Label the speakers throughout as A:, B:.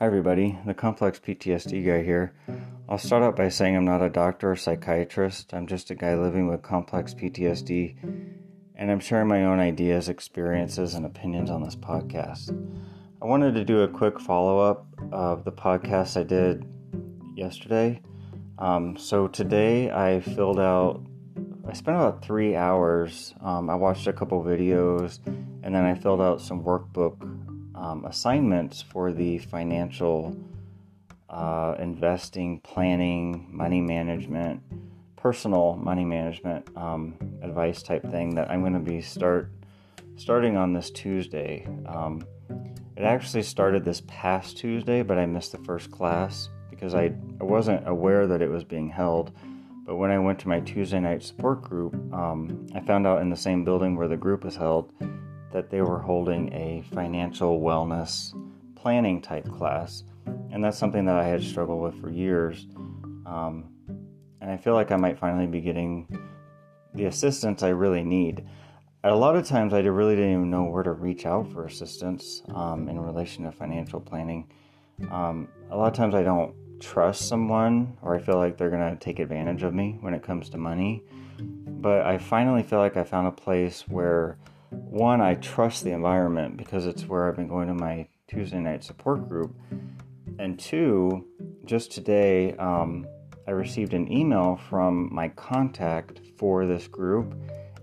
A: Hi, everybody. The complex PTSD guy here. I'll start out by saying I'm not a doctor or psychiatrist. I'm just a guy living with complex PTSD, and I'm sharing my own ideas, experiences, and opinions on this podcast. I wanted to do a quick follow up of the podcast I did yesterday. Um, so today I filled out, I spent about three hours. Um, I watched a couple videos, and then I filled out some workbook um, assignments for the financial uh, investing, planning, money management, personal money management um, advice type thing that I'm going to be start starting on this Tuesday. Um, it actually started this past Tuesday, but I missed the first class because I, I wasn't aware that it was being held. But when I went to my Tuesday night support group, um, I found out in the same building where the group is held that they were holding a financial wellness planning type class. And that's something that I had struggled with for years. Um, and I feel like I might finally be getting the assistance I really need. A lot of times, I really didn't even know where to reach out for assistance um, in relation to financial planning. Um, a lot of times, I don't trust someone or I feel like they're going to take advantage of me when it comes to money. But I finally feel like I found a place where one, I trust the environment because it's where I've been going to my Tuesday night support group. And two, just today, um, I received an email from my contact for this group,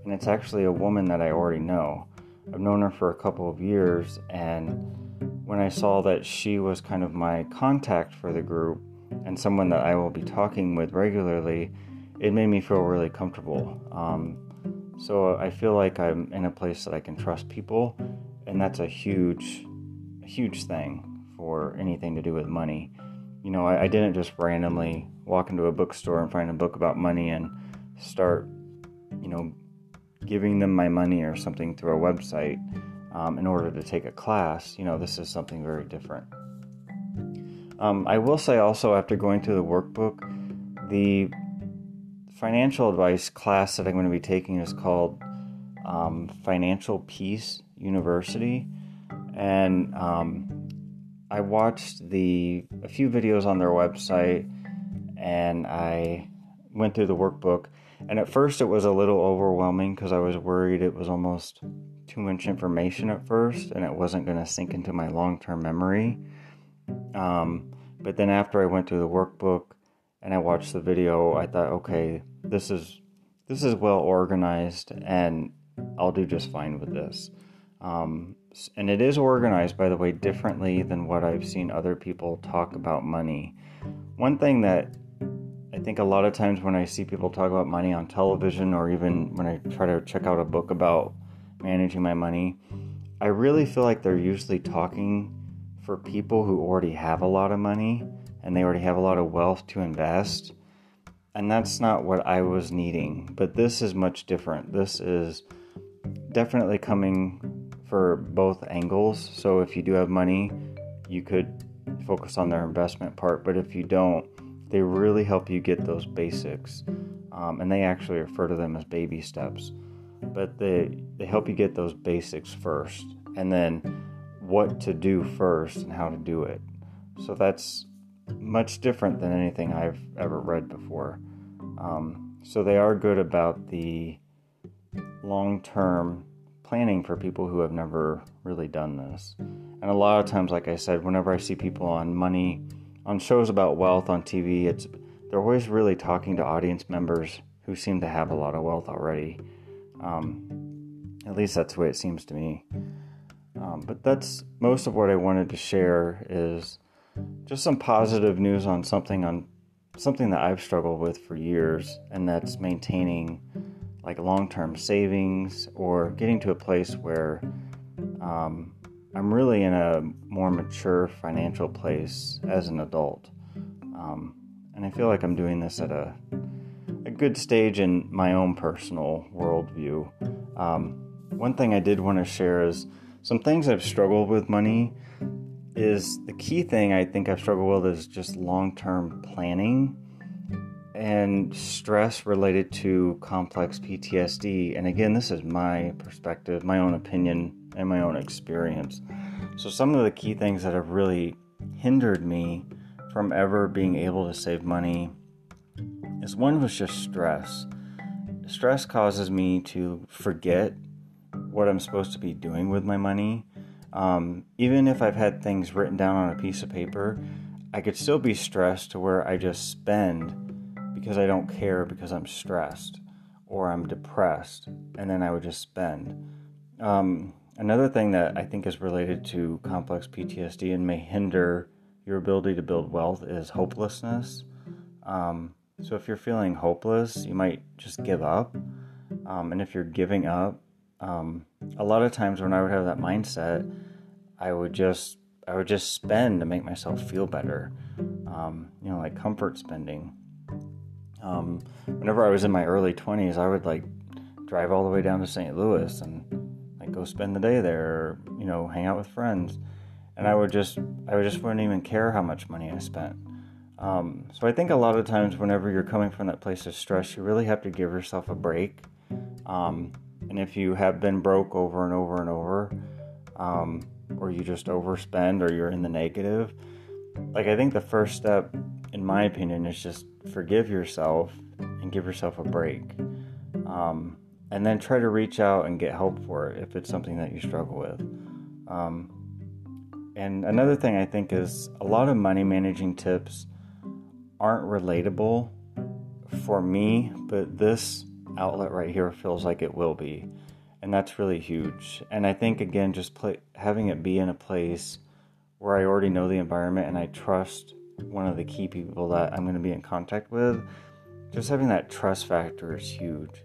A: and it's actually a woman that I already know. I've known her for a couple of years, and when I saw that she was kind of my contact for the group and someone that I will be talking with regularly, it made me feel really comfortable. Um, so I feel like I'm in a place that I can trust people, and that's a huge, huge thing for anything to do with money. You know, I, I didn't just randomly walk into a bookstore and find a book about money and start, you know, giving them my money or something through a website um, in order to take a class. You know, this is something very different. Um, I will say also, after going through the workbook, the financial advice class that I'm going to be taking is called um, Financial Peace University, and um, I watched the a few videos on their website, and I went through the workbook. And at first, it was a little overwhelming because I was worried it was almost too much information at first, and it wasn't going to sink into my long-term memory. Um, but then after I went through the workbook and I watched the video, I thought, okay, this is this is well organized, and I'll do just fine with this. Um, and it is organized, by the way, differently than what I've seen other people talk about money. One thing that I think a lot of times when I see people talk about money on television, or even when I try to check out a book about managing my money, I really feel like they're usually talking for people who already have a lot of money and they already have a lot of wealth to invest. And that's not what I was needing. But this is much different. This is definitely coming for both angles. So if you do have money, you could focus on their investment part. But if you don't, they really help you get those basics. Um, and they actually refer to them as baby steps. But they, they help you get those basics first. And then what to do first and how to do it. So that's much different than anything I've ever read before. Um, so they are good about the long term planning for people who have never really done this. And a lot of times, like I said, whenever I see people on money, on shows about wealth on TV, it's they're always really talking to audience members who seem to have a lot of wealth already. Um, at least that's the way it seems to me. Um, but that's most of what I wanted to share is just some positive news on something on something that I've struggled with for years, and that's maintaining like long-term savings or getting to a place where um, I'm really in a more mature financial place as an adult, um, and I feel like I'm doing this at a a good stage in my own personal worldview. Um, one thing I did want to share is some things I've struggled with money is the key thing I think I've struggled with is just long term planning and stress related to complex PTSD. And again, this is my perspective, my own opinion, and my own experience. So, some of the key things that have really hindered me from ever being able to save money is one was just stress. Stress causes me to forget what I'm supposed to be doing with my money. Um, even if I've had things written down on a piece of paper, I could still be stressed to where I just spend because I don't care because I'm stressed or I'm depressed, and then I would just spend. Um, another thing that I think is related to complex PTSD and may hinder your ability to build wealth is hopelessness. Um, so if you're feeling hopeless, you might just give up. Um, and if you're giving up, um, a lot of times when I would have that mindset, I would just I would just spend to make myself feel better. Um, you know, like comfort spending. Um, whenever I was in my early 20s, I would like drive all the way down to St. Louis and like go spend the day there, or, you know, hang out with friends. And I would just I would just wouldn't even care how much money I spent. Um, so I think a lot of times, whenever you're coming from that place of stress, you really have to give yourself a break. Um, and if you have been broke over and over and over, just overspend, or you're in the negative, like I think the first step, in my opinion, is just forgive yourself and give yourself a break. Um, and then try to reach out and get help for it if it's something that you struggle with. Um, and another thing I think is a lot of money managing tips aren't relatable for me, but this outlet right here feels like it will be. And that's really huge. And I think again just having it be in a place where I already know the environment and I trust one of the key people that I'm going to be in contact with, just having that trust factor is huge.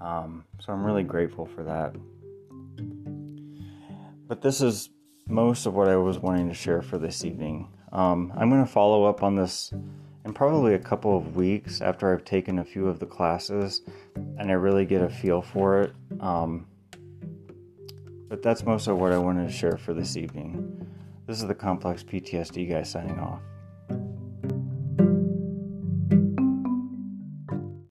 A: Um, so I'm really grateful for that. But this is most of what I was wanting to share for this evening. Um, I'm going to follow up on this in probably a couple of weeks after I've taken a few of the classes and I really get a feel for it. Um, but that's most of what I wanted to share for this evening. This is the Complex PTSD guy signing off.